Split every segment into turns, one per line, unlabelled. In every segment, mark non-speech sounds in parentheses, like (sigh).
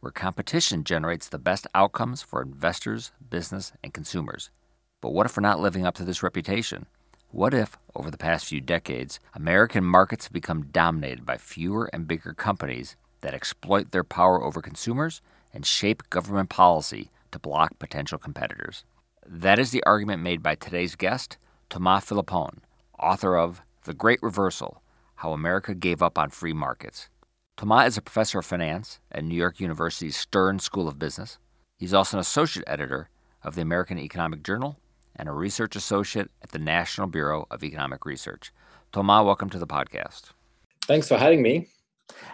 where competition generates the best outcomes for investors, business, and consumers. But what if we're not living up to this reputation? What if, over the past few decades, American markets have become dominated by fewer and bigger companies that exploit their power over consumers and shape government policy to block potential competitors? That is the argument made by today's guest, Thomas Philippon, author of The Great Reversal How America Gave Up on Free Markets. Thomas is a professor of finance at New York University's Stern School of Business. He's also an associate editor of the American Economic Journal and a research associate at the National Bureau of Economic Research. Thomas, welcome to the podcast.
Thanks for having me.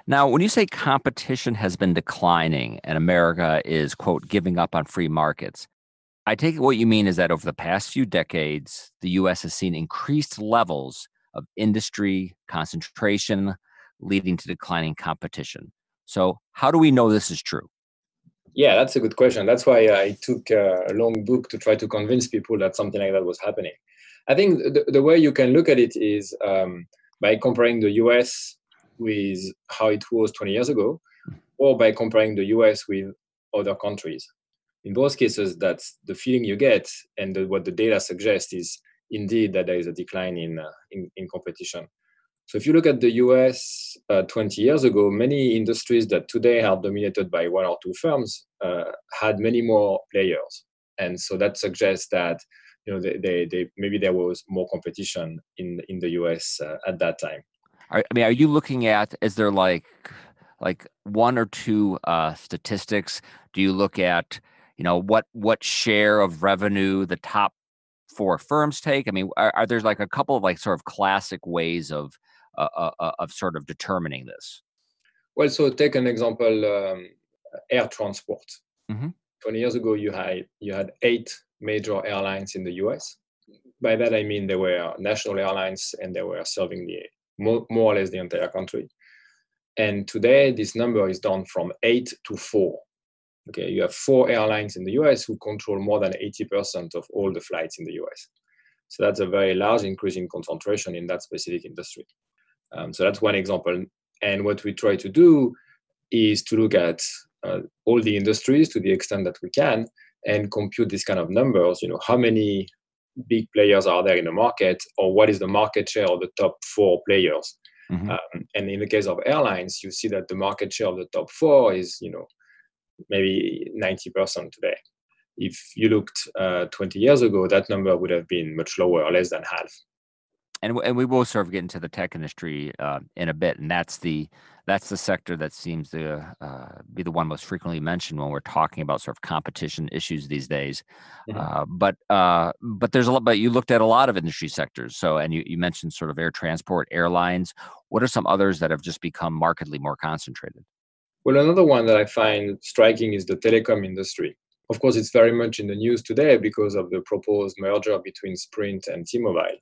Now, when you say competition has been declining and America is, quote, giving up on free markets, I take it what you mean is that over the past few decades, the U.S. has seen increased levels of industry concentration, leading to declining competition. So, how do we know this is true?
Yeah, that's a good question. That's why I took a long book to try to convince people that something like that was happening. I think the, the way you can look at it is um, by comparing the US with how it was 20 years ago, or by comparing the US with other countries. In both cases, that's the feeling you get, and the, what the data suggests is indeed that there is a decline in, uh, in, in competition. So if you look at the US uh, 20 years ago, many industries that today are dominated by one or two firms uh, had many more players. And so that suggests that you know they, they, they maybe there was more competition in in the US uh, at that time.
I mean, are you looking at is there like like one or two uh, statistics? Do you look at you know what what share of revenue the top four firms take? I mean, are, are there like a couple of like sort of classic ways of uh, uh, uh, of sort of determining this?
Well, so take an example: um, air transport. Mm-hmm. Twenty years ago, you had you had eight major airlines in the U.S. By that I mean they were national airlines and they were serving the more, more or less the entire country. And today, this number is down from eight to four. Okay, you have four airlines in the US who control more than 80% of all the flights in the US. So that's a very large increase in concentration in that specific industry. Um, so that's one example. And what we try to do is to look at uh, all the industries to the extent that we can and compute these kind of numbers. You know, how many big players are there in the market, or what is the market share of the top four players? Mm-hmm. Um, and in the case of airlines, you see that the market share of the top four is, you know, maybe 90% today. If you looked uh, 20 years ago, that number would have been much lower, less than half
and and we will sort of get into the tech industry uh, in a bit, and that's the that's the sector that seems to uh, be the one most frequently mentioned when we're talking about sort of competition issues these days. Mm-hmm. Uh, but uh, but there's a lot. But you looked at a lot of industry sectors. So and you, you mentioned sort of air transport, airlines. What are some others that have just become markedly more concentrated?
Well, another one that I find striking is the telecom industry. Of course, it's very much in the news today because of the proposed merger between Sprint and T-Mobile.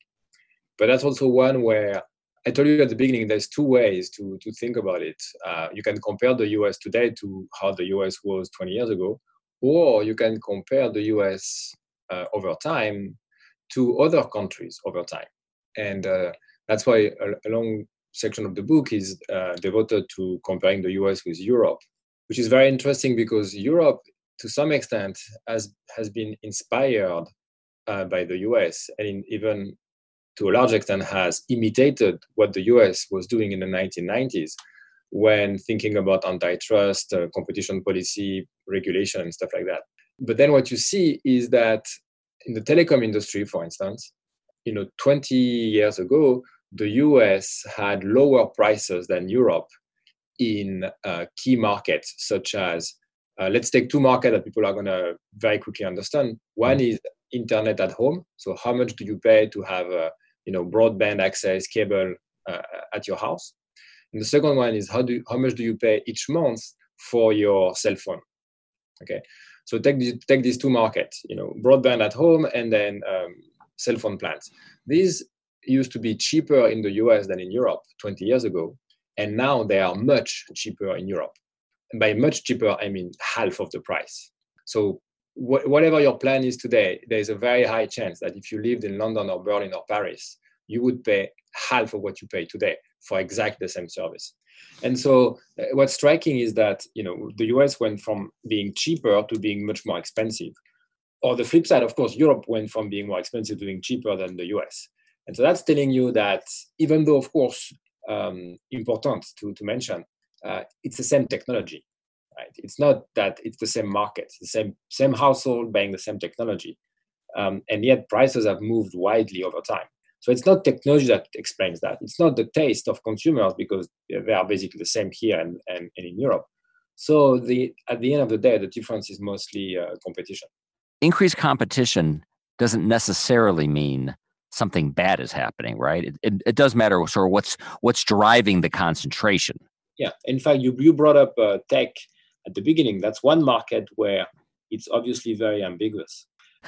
But that's also one where I told you at the beginning, there's two ways to, to think about it. Uh, you can compare the US today to how the US was 20 years ago, or you can compare the US uh, over time to other countries over time. And uh, that's why a, a, long section of the book is uh, devoted to comparing the US with Europe, which is very interesting because Europe, to some extent, has, has been inspired uh, by the US and in, even to a large extent has imitated what the US was doing in the 1990s when thinking about antitrust, uh, competition policy, regulation, and stuff like that. But then what you see is that in the telecom industry, for instance, you know, 20 years ago, the US had lower prices than Europe in uh, key markets, such as uh, let's take two markets that people are going to very quickly understand. One mm-hmm. is internet at home. So, how much do you pay to have a you know broadband access cable uh, at your house and the second one is how do how much do you pay each month for your cell phone Okay, so take these, take these two markets, you know, broadband at home and then um, cell phone plans. These used to be cheaper in the US than in Europe 20 years ago, and now they are much cheaper in Europe. And by much cheaper, I mean half of the price. So wh- whatever your plan is today, there's a very high chance that if you lived in London or Berlin or Paris, you would pay half of what you pay today for exactly the same service. And so uh, what's striking is that you know the US went from being cheaper to being much more expensive. Or the flip side, of course, Europe went from being more expensive to being cheaper than the US. And so that's telling you that even though, of course, um, important to, to mention, uh, it's the same technology, right? It's not that it's the same market, the same same household buying the same technology, um, and yet prices have moved widely over time. So it's not technology that explains that. It's not the taste of consumers because they are basically the same here and, and, and in Europe. So the at the end of the day, the difference is mostly uh, competition.
Increased competition doesn't necessarily mean something bad is happening, right? It, it, it, does matter sort of what's what's driving the concentration.
Yeah, in fact, you you brought up uh, tech at the beginning. That's one market where it's obviously very ambiguous.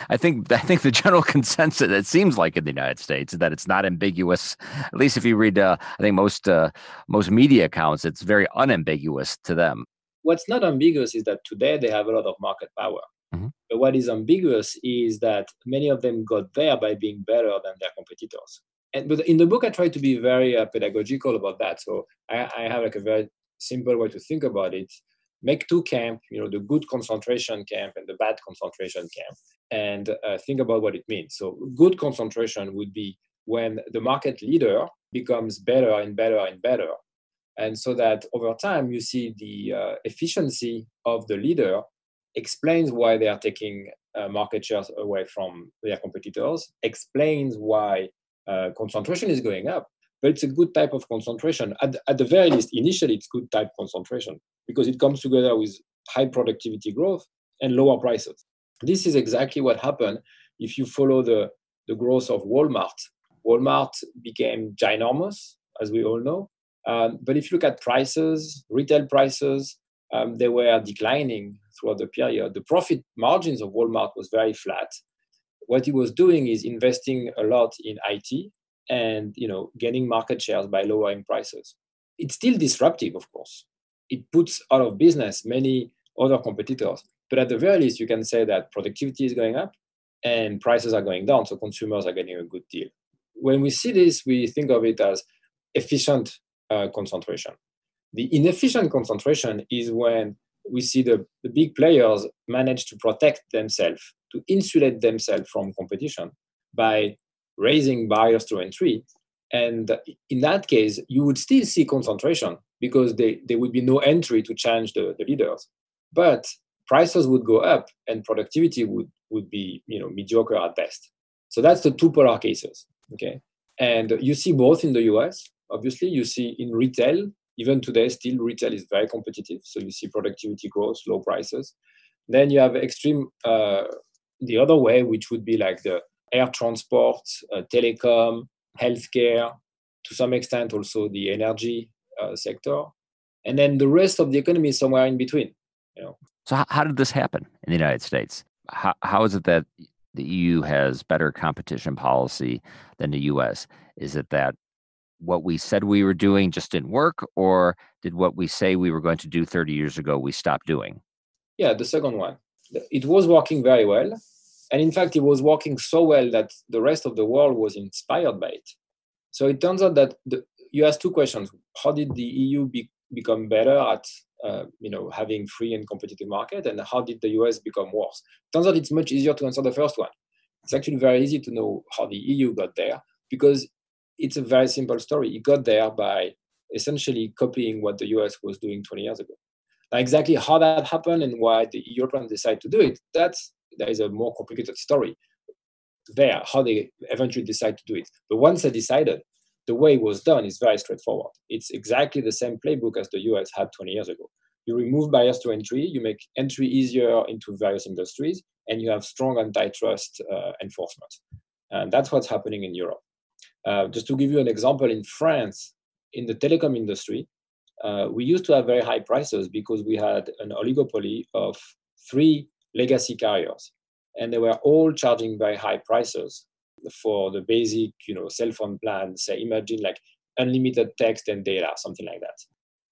I think I think the general (laughs) consensus it seems like in the United States that it's not ambiguous. At least if you read, uh, I think most uh, most media accounts, it's very unambiguous to them.
What's not ambiguous is that today they have a lot of market power. Mm-hmm. But what is ambiguous is that many of them got there by being better than their competitors. And but in the book, I try to be very uh, pedagogical about that. So I, I have like a very simple way to think about it make two camp you know the good concentration camp and the bad concentration camp and uh, think about what it means. So good concentration would be when the market leader becomes better and better and better. And so that over time you see the uh, efficiency of the leader explains why they are taking uh, market shares away from their competitors explains why uh, concentration is going up but it's a good type of concentration. At, at the very least, initially, it's good type concentration because it comes together with high productivity growth and lower prices. This is exactly what happened if you follow the, the growth of Walmart. Walmart became ginormous, as we all know. Um, but if you look at prices, retail prices, um, they were declining throughout the period. The profit margins of Walmart was very flat. What he was doing is investing a lot in IT, and you know getting market shares by lowering prices. It's still disruptive of course. It puts out of business many other competitors but at the very least you can say that productivity is going up and prices are going down so consumers are getting a good deal. When we see this we think of it as efficient uh, concentration. The inefficient concentration is when we see the, the big players manage to protect themselves to insulate themselves from competition by raising barriers to entry. And in that case, you would still see concentration because they, there would be no entry to challenge the, the leaders. But prices would go up and productivity would, would be you know, mediocre at best. So that's the two polar cases. Okay. And you see both in the US. Obviously, you see in retail, even today, still retail is very competitive. So you see productivity growth, low prices. Then you have extreme uh, the other way, which would be like the air transport, uh, telecom, healthcare, to some extent also the energy uh, sector, and then the rest of the economy is somewhere in between. You know.
So how, how did this happen in the United States? How, how is it that the EU has better competition policy than the US? Is it that what we said we were doing just didn't work, or did what we say we were going to do 30 years ago we stopped doing?
Yeah, the second one. It was working very well, and in fact, it was working so well that the rest of the world was inspired by it. So it turns out that the, you asked two questions: How did the EU be, become better at uh, you know having free and competitive market, and how did the US become worse? Turns out it's much easier to answer the first one. It's actually very easy to know how the EU got there because it's a very simple story. It got there by essentially copying what the US was doing 20 years ago. Now, exactly how that happened and why the Europeans decided to do it, that's there is a more complicated story there, how they eventually decide to do it. But once they decided, the way it was done is very straightforward. It's exactly the same playbook as the US had 20 years ago. You remove barriers to entry, you make entry easier into various industries, and you have strong antitrust uh, enforcement. And that's what's happening in Europe. Uh, just to give you an example, in France, in the telecom industry, uh, we used to have very high prices because we had an oligopoly of three legacy carriers, and they were all charging very high prices for the basic, you know, cell phone plan. Say, imagine like unlimited text and data, something like that.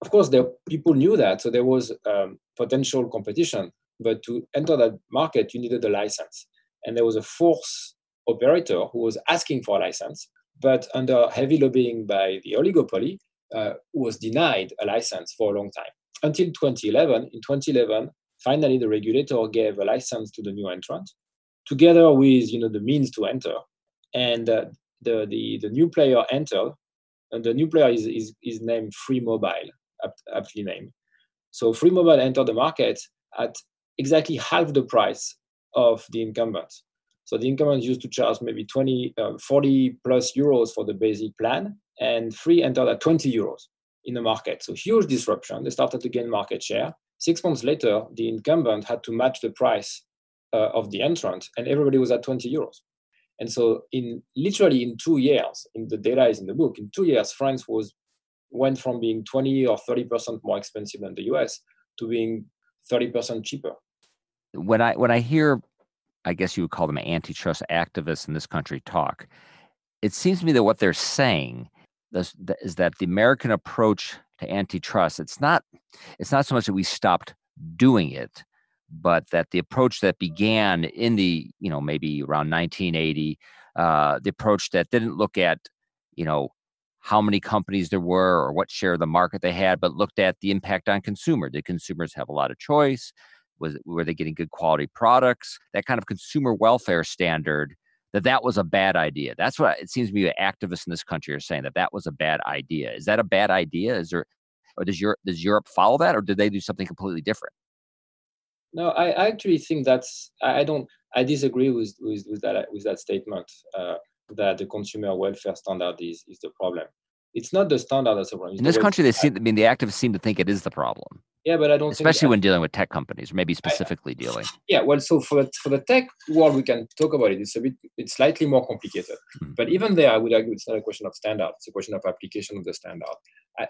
Of course, the people knew that, so there was um, potential competition. But to enter that market, you needed a license, and there was a fourth operator who was asking for a license, but under heavy lobbying by the oligopoly, uh, was denied a license for a long time until 2011. In 2011, finally, the regulator gave a license to the new entrant, together with you know the means to enter, and uh, the, the the new player entered, and the new player is is, is named Free Mobile, aptly named. So Free Mobile entered the market at exactly half the price of the incumbent. So the incumbent used to charge maybe 20, uh, 40 plus euros for the basic plan, and Free entered at 20 euros in the market. So huge disruption. They started to gain market share. Six months later, the incumbent had to match the price uh, of the entrant, and everybody was at 20 euros. And so, in literally in two years, in the data is in the book. In two years, France was went from being 20 or 30 percent more expensive than the US to being 30 percent cheaper.
When I when I hear, I guess you would call them antitrust activists in this country talk, it seems to me that what they're saying is, is that the American approach to antitrust it's not it's not so much that we stopped doing it but that the approach that began in the you know maybe around 1980 uh, the approach that didn't look at you know how many companies there were or what share of the market they had but looked at the impact on consumer. Did consumers have a lot of choice? Was were they getting good quality products? That kind of consumer welfare standard that that was a bad idea. That's what it seems to me activists in this country are saying that that was a bad idea. Is that a bad idea? Is there, or does Europe does Europe follow that, or did they do something completely different?
No, I, I actually think that's I don't I disagree with with, with that with that statement uh, that the consumer welfare standard is is the problem. It's not the standard that's the problem.
in this country, they seem. I mean, the activists seem to think it is the problem.
Yeah, but I don't.
Especially when dealing with tech companies, or maybe specifically I, dealing.
Yeah, well, so for for the tech world, we can talk about it. It's a bit, it's slightly more complicated. Mm-hmm. But even there, I would argue it's not a question of standard. It's a question of application of the standard.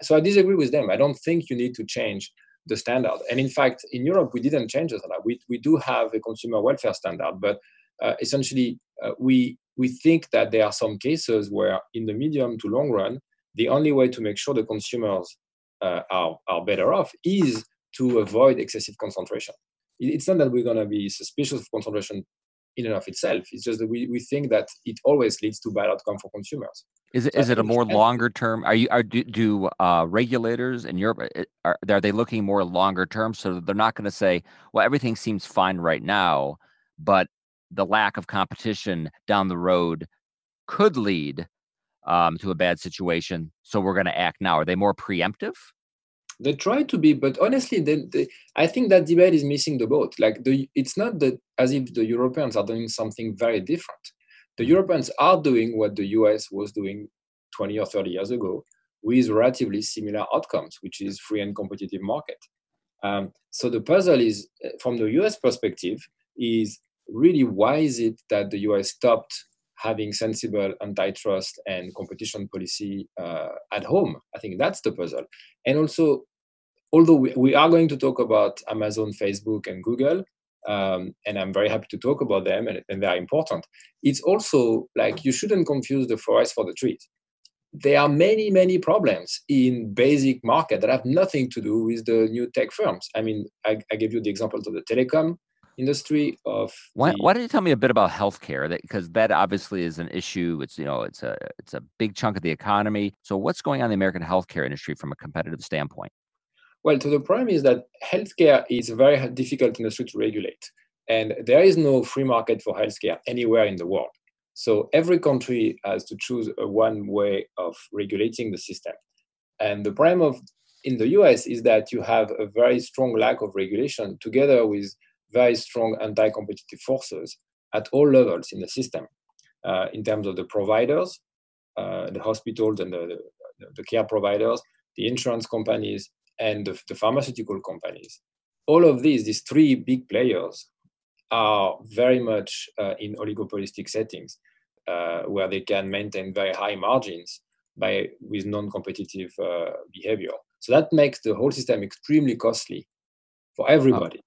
so I disagree with them. I don't think you need to change the standard. And in fact, in Europe, we didn't change the standard. We we do have a consumer welfare standard, but uh, essentially, uh, we we think that there are some cases where, in the medium to long run, the only way to make sure the consumers uh, are, are better off is to avoid excessive concentration. It's not that we're going to be suspicious of concentration in and of itself. It's just that we, we think that it always leads to bad outcome for consumers.
Is it, so is it a more longer term? Are you are do, do uh, regulators in Europe uh, are, are they looking more longer term? So they're not going to say, well, everything seems fine right now, but the lack of competition down the road could lead um, to a bad situation. So we're going to act now. Are they more preemptive?
They try to be, but honestly, they, they, I think that debate is missing the boat. Like the, it's not that as if the Europeans are doing something very different. The mm-hmm. Europeans are doing what the US was doing 20 or 30 years ago with relatively similar outcomes, which is free and competitive market. Um, so the puzzle is, eh, from the US perspective, is really why is it that the US stopped having sensible antitrust and competition policy uh, at home. I think that's the puzzle. And also, although we, we are going to talk about Amazon, Facebook, and Google, um, and I'm very happy to talk about them, and, and they're important. It's also like you shouldn't confuse the forest for the trees. There are many, many problems in basic market that have nothing to do with the new tech firms. I mean, I, I gave you the example of the telecom industry of
why, the, why don't you tell me a bit about healthcare? That because that obviously is an issue. It's you know it's a it's a big chunk of the economy. So what's going on in the american healthcare industry from a competitive standpoint?
Well so the problem is that healthcare is a very difficult industry to regulate and there is no free market for healthcare anywhere in the world. So every country has to choose a one way of regulating the system. And the problem of in the us is that you have a very strong lack of regulation together with very strong anti-competitive forces at all levels in the system, uh, in terms of the providers, uh, the hospitals and the, the, the, care providers, the insurance companies, and the, the pharmaceutical companies. All of these, these three big players, are very much uh, in oligopolistic settings uh, where they can maintain very high margins by with non-competitive uh, behavior. So that makes the whole system extremely costly for everybody.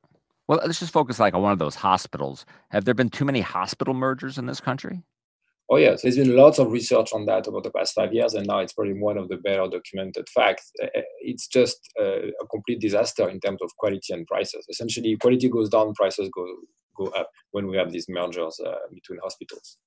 Well, let's just focus like on one of those hospitals. Have there been too many hospital mergers in this country?
Oh yes, there's been lots of research on that over the past five years, and now it's probably one of the better documented facts. Uh, uh, it's just a, a complete disaster in terms of quality and prices. Essentially, quality goes down, prices go go up when we have these mergers uh, between hospitals.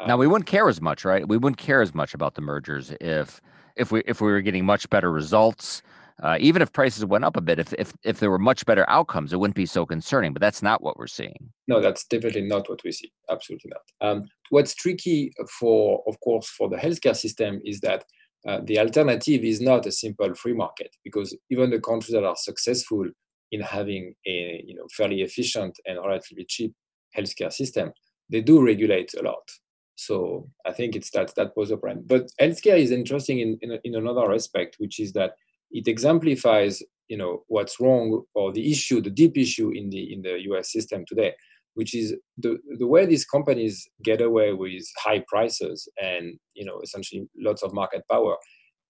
Um, now we wouldn't care as much, right? We wouldn't care as much about the mergers if if we if we were getting much better results uh, even if prices went up a bit, if, if if there were much better outcomes, it wouldn't be so concerning. But that's not what we're seeing.
No, that's definitely not what we see. Absolutely not. Um, what's tricky for, of course, for the healthcare system is that uh, the alternative is not a simple free market because even the countries that are successful in having a you know fairly efficient and relatively cheap healthcare system, they do regulate a lot. So I think it's that that was a problem. But healthcare is interesting in, in, in another aspect, which is that it exemplifies you know what's wrong or the issue the deep issue in the in the us system today which is the the way these companies get away with high prices and you know essentially lots of market power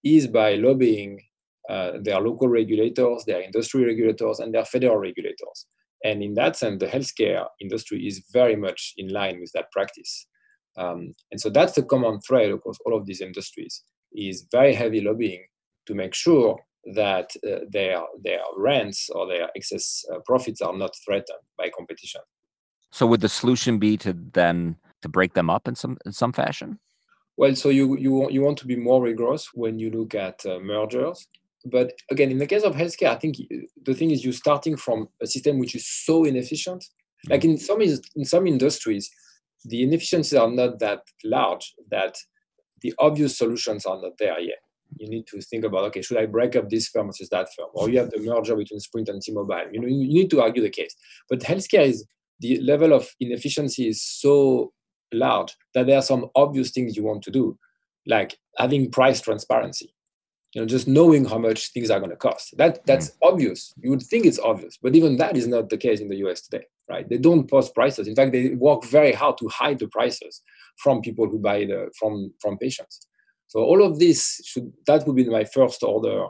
is by lobbying uh, their local regulators their industry regulators and their federal regulators. And in that sense the healthcare industry is very much in line with that practice. Um, and so that's the common thread across all of these industries is very heavy lobbying to make sure that uh, their their rents or their excess uh, profits are not threatened by competition.
So would the solution be to then to break them up in some in some fashion?
Well, so you you want, you want to be more rigorous when you look at uh, mergers. But again, in the case of healthcare, I think the thing is you're starting from a system which is so inefficient. Mm-hmm. Like in some in some industries, the inefficiencies are not that large that the obvious solutions are not there yet you need to think about okay should i break up this firm versus that firm? Or you have the merger between sprint and t-mobile. You know you need to argue the case. But healthcare is the level of inefficiency is so large that there are some obvious things you want to do like having price transparency. You know just knowing how much things are going to cost. That that's mm. obvious. You would think it's obvious but even that is not the case in the us today right? They don't post prices. In fact they work very hard to hide the prices from people who buy the from from patients so all of this should that would be my first order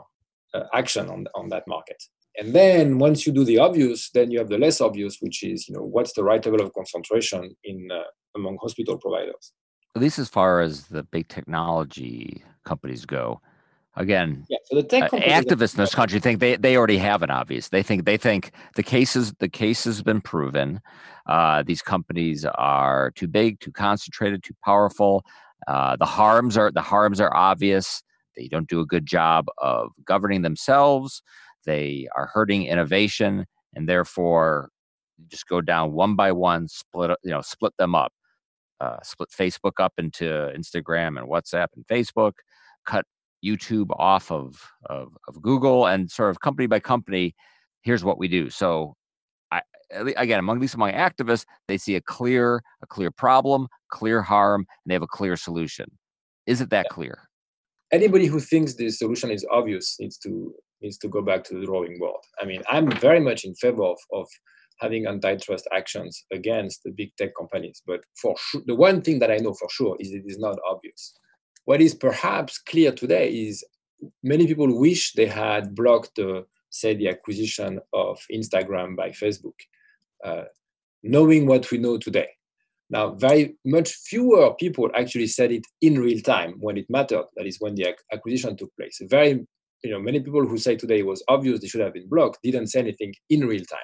uh, action on on that market. And then once you do the obvious, then you have the less obvious, which is you know what's the right level of concentration in uh, among hospital providers.
At least as far as the big technology companies go, again,
yeah, so the tech
uh, activists in this country think they, they already have an obvious. They think they think the cases the case has been proven. Uh, these companies are too big, too concentrated, too powerful. Uh, the harms are the harms are obvious. They don't do a good job of governing themselves. They are hurting innovation, and therefore, just go down one by one, split you know split them up, uh, split Facebook up into Instagram and WhatsApp and Facebook, cut YouTube off of, of of Google, and sort of company by company. Here's what we do. So again, among these among activists, they see a clear a clear problem, clear harm, and they have a clear solution. Is it that clear?
Anybody who thinks the solution is obvious needs to needs to go back to the drawing board. I mean, I'm very much in favor of, of having antitrust actions against the big tech companies. But for sure, the one thing that I know for sure is it is not obvious. What is perhaps clear today is many people wish they had blocked the say the acquisition of Instagram by Facebook Uh, knowing what we know today. Now, very much fewer people actually said it in real time when it mattered. That is when the acquisition took place. Very, you know, many people who say today it was obvious they should have been blocked didn't say anything in real time.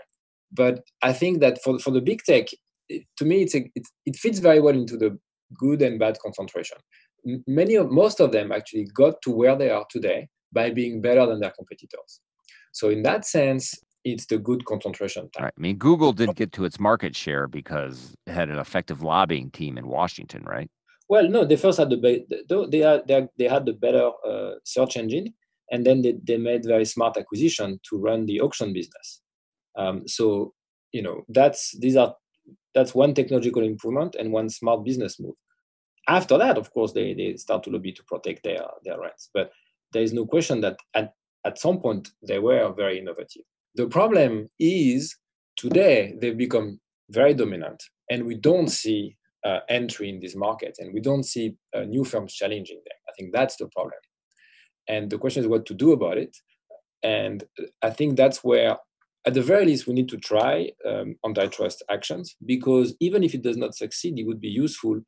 But I think that for for the big tech, it, to me, a, it, it fits very well into the good and bad concentration. Many of most of them actually got to where they are today by being better than their competitors. So in that sense, it's the good concentration time.
Right. I mean, Google did get to its market share because it had an effective lobbying team in Washington, right?
Well, no, they first had the they had they, they had the better uh, search engine, and then they, they made very smart acquisition to run the auction business. Um, so you know that's these are that's one technological improvement and one smart business move. After that, of course, they, they start to lobby to protect their their rights. But there is no question that at, at some point they were very innovative. The problem is today they've become very dominant, and we don't see uh, entry in this market, and we don't see uh, new firms challenging them. I think that's the problem. And the question is what to do about it. And I think that's where at the very least, we need to try um, antitrust actions because even if it does not succeed, it would be useful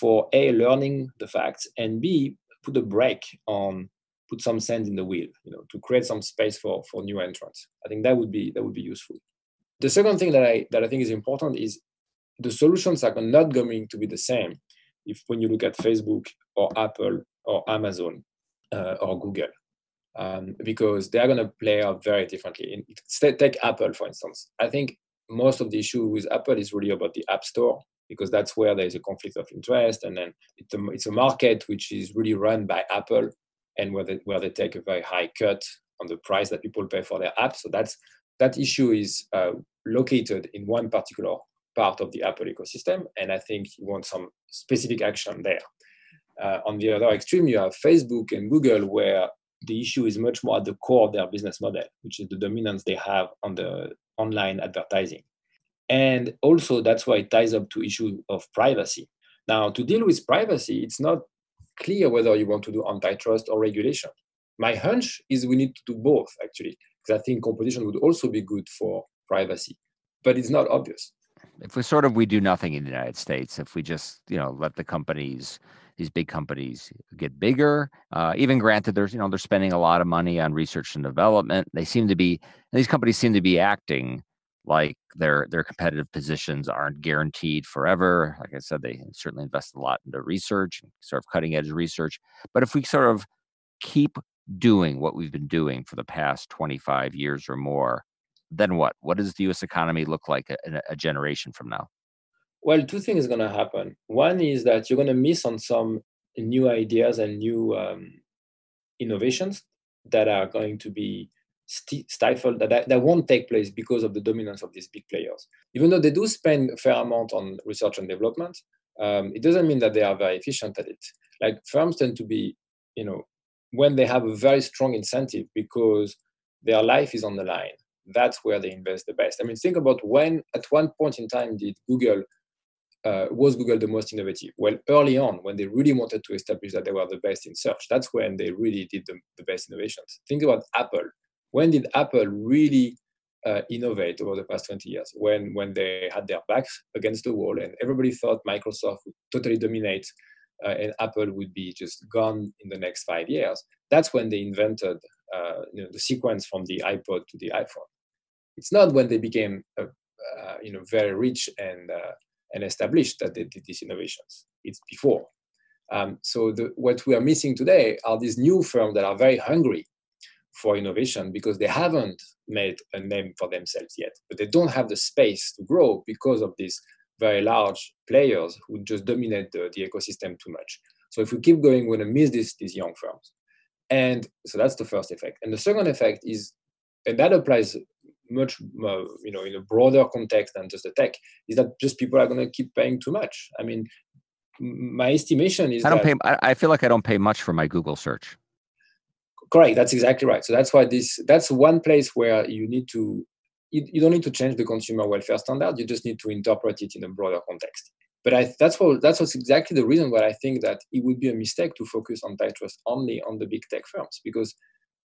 for a learning the facts and b put a brake on put some sand in the wheel, you know, to create some space for for new entrants. I think that would be that would be useful. The second thing that I that I think is important is the solutions are not going to be the same if when you look at Facebook or Apple or Amazon uh, or Google um, because they are going to play out very differently. In, take Apple, for instance. I think most of the issue with Apple is really about the App Store because that's where there is a conflict of interest, and then it's a, it's a market which is really run by Apple, and where they, where they take a very high cut on the price that people pay for their app. So that's that issue is uh, located in one particular part of the Apple ecosystem, and I think you want some specific action there. Uh, on the other extreme, you have Facebook and Google, where the issue is much more at the core of their business model, which is the dominance they have on the online advertising. And also that's why it ties up to issue of privacy. Now, to deal with privacy, it's not clear whether you want to do antitrust or regulation. My hunch is we need to do both, actually, because I think competition would also be good for privacy, but it's not obvious.
If we sort of we do nothing in the United States, if we just you know let the companies these big companies get bigger. Uh, even granted, there's you know they're spending a lot of money on research and development. They seem to be these companies seem to be acting like their their competitive positions aren't guaranteed forever. Like I said, they certainly invest a lot into research, sort of cutting edge research. But if we sort of keep doing what we've been doing for the past 25 years or more, then what? What does the U.S. economy look like a, a generation from now?
Well, two things are going to happen. One is that you're going to miss on some new ideas and new um, innovations that are going to be st- stifled, that, that won't take place because of the dominance of these big players. Even though they do spend a fair amount on research and development, um, it doesn't mean that they are very efficient at it. Like firms tend to be, you know, when they have a very strong incentive because their life is on the line, that's where they invest the best. I mean, think about when, at one point in time, did Google uh, was Google the most innovative? Well, early on, when they really wanted to establish that they were the best in search, that's when they really did the, the best innovations. Think about Apple. When did Apple really uh, innovate over the past 20 years? When, when they had their backs against the wall and everybody thought Microsoft would totally dominate uh, and Apple would be just gone in the next five years. That's when they invented uh, you know, the sequence from the iPod to the iPhone. It's not when they became uh, you know very rich and uh, and established that they did these innovations. It's before. Um, so the, what we are missing today are these new firms that are very hungry for innovation because they haven't made a name for themselves yet, but they don't have the space to grow because of these very large players who just dominate the, the ecosystem too much. So if we keep going, we're going to miss this, these young firms. And so that's the first effect. And the second effect is, and that applies much uh, you know in a broader context than just the tech is that just people are going to keep paying too much i mean my estimation is
i don't
pay
i feel like i don't pay much for my google search
correct that's exactly right so that's why this that's one place where you need to you, you don't need to change the consumer welfare standard you just need to interpret it in a broader context but I, that's what that's what's exactly the reason why I think that it would be a mistake to focus on antitrust only on the big tech firms because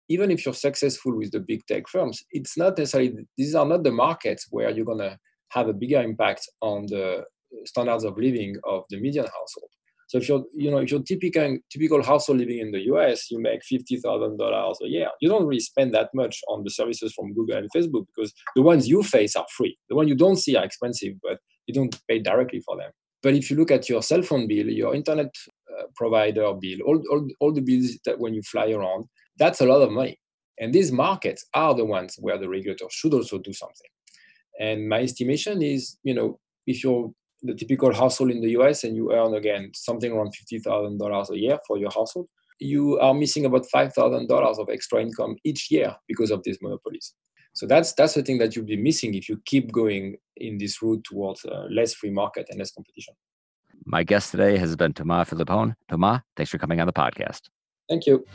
even if you're successful with the big tech firms, it's not necessarily, these are not the markets where you're going to have a bigger impact on the standards of living of the median household. So if you're, you know, if you're typical typical household living in the US, you make fifty thousand dollars a year. You don't really spend that much on the services from Google and Facebook because the ones you face are free. The ones you don't see are expensive, but you don't pay directly for them. But if you look at your cell phone bill, your internet uh, provider bill, all, all, all the bills that when you fly around, that's a lot of money. And these markets are the ones where the regulator should also do something. And my estimation is, you know, if you're the typical household in the US and you earn again something around $50,000 a year for your household, you are missing about $5,000 of extra income each year because of these monopolies. So that's that's the thing that you'll be missing if you keep going in this route towards a less free market and less competition.
My guest today has been Thomas Philippon. Thomas, thanks for coming on the podcast.
Thank you.